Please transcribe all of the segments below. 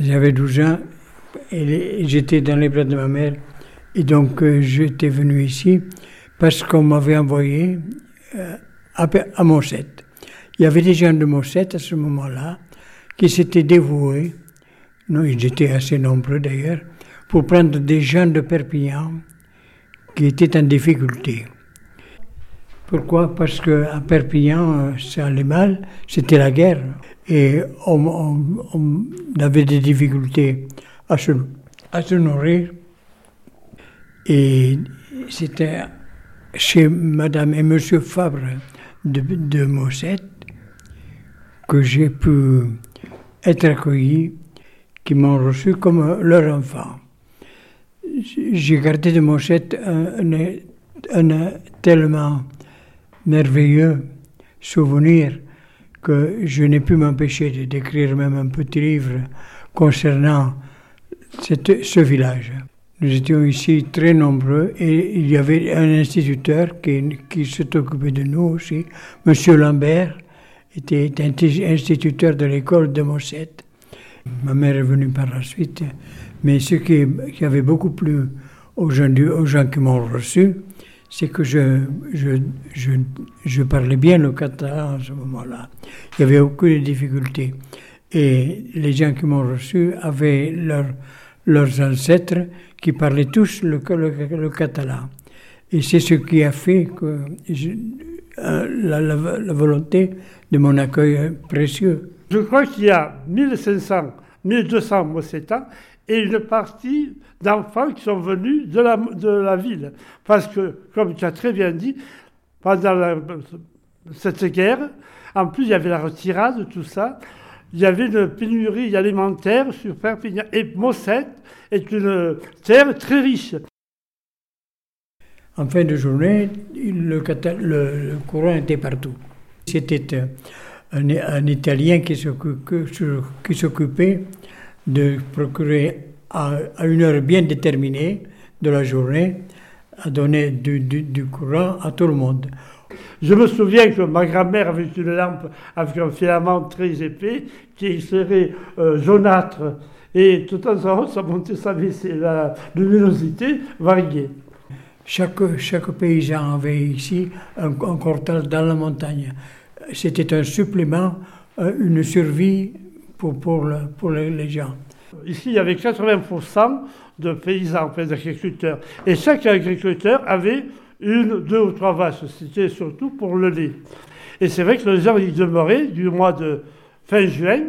J'avais 12 ans et j'étais dans les bras de ma mère. Et donc, euh, j'étais venu ici parce qu'on m'avait envoyé euh, à, à. Il y avait des gens de Mossette à ce moment-là qui s'étaient dévoués, non, ils étaient assez nombreux d'ailleurs, pour prendre des gens de Perpignan qui étaient en difficulté. Pourquoi? Parce qu'à Perpignan, euh, ça allait mal, c'était la guerre, et on, avait des difficultés à se, à se nourrir. Et c'était chez Madame et Monsieur Fabre de, de Mossette que j'ai pu être accueilli, qui m'ont reçu comme leur enfant. J'ai gardé de Mossette un, un, un tellement merveilleux souvenir que je n'ai pu m'empêcher d'écrire même un petit livre concernant ce village. Nous étions ici très nombreux et il y avait un instituteur qui, qui s'est occupé de nous aussi, M. Lambert, était instituteur de l'école de Mossette. Ma mère est venue par la suite, mais ce qui, qui avait beaucoup plu aux gens, aux gens qui m'ont reçu, c'est que je, parlais bien le catalan à ce moment-là. Il n'y avait aucune difficulté. Et les gens qui m'ont reçu avaient leur, leurs ancêtres qui parlaient tous le, catalan. Et c'est ce qui a fait que euh, la, la, volonté de mon accueil précieux. Je crois qu'il y a 1500, 1200 Mossétans et une partie d'enfants qui sont venus de la, ville. Parce que, comme tu as très bien dit, pendant cette guerre, en plus il y avait la retirade, tout ça, il y avait une pénurie alimentaire sur Perpignan. Et Mossette est une terre très riche. En fin de journée, le, courant était partout. C'était euh, un, Italien qui s'occupait de procurer à, une heure bien déterminée de la journée à donner du, du, courant à tout le monde. Je me souviens que ma grand-mère avait une lampe avec un filament très épais qui serait euh, jaunâtre et tout en haut, ça montait sa la luminosité variée. Chaque, chaque paysan avait ici un, un cortal dans la montagne. C'était un supplément, euh, une survie pour, pour, le, pour les gens. Ici, il y avait 80% de paysans, d'agriculteurs. Et chaque agriculteur avait une, deux ou trois vaches. C'était surtout pour le lait. Et c'est vrai que les gens y demeuraient du mois de fin juin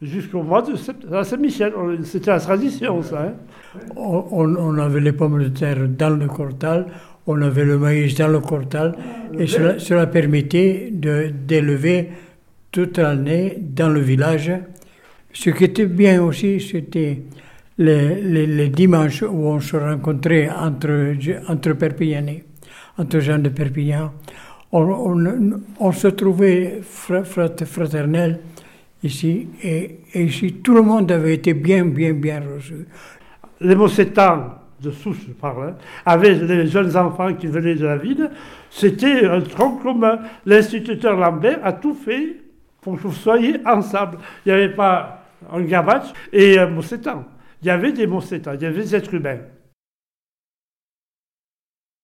jusqu'au mois de Saint-Michel. C'était la tradition, ça. Hein. On, avait les pommes de terre dans le cortal, on avait le maïs dans le cortal, et cela, cela permettait d'élever toute l'année dans le village ce qui était bien aussi, c'était les, dimanches où on se rencontrait entre, entre Perpignanais, entre gens de Perpignan. On, on, se trouvait fraternel ici, et, ici, tout le monde avait été bien, bien, bien reçu. Les Mossétans, de souche, je parle, hein, avaient les jeunes enfants qui venaient de la ville. C'était un tronc commun. L'instituteur Lambert a tout fait pour que vous soyez ensemble. Il n'y avait pas un Gabache et un Mossétan. Il y avait des Mossétans, il y avait des êtres humains.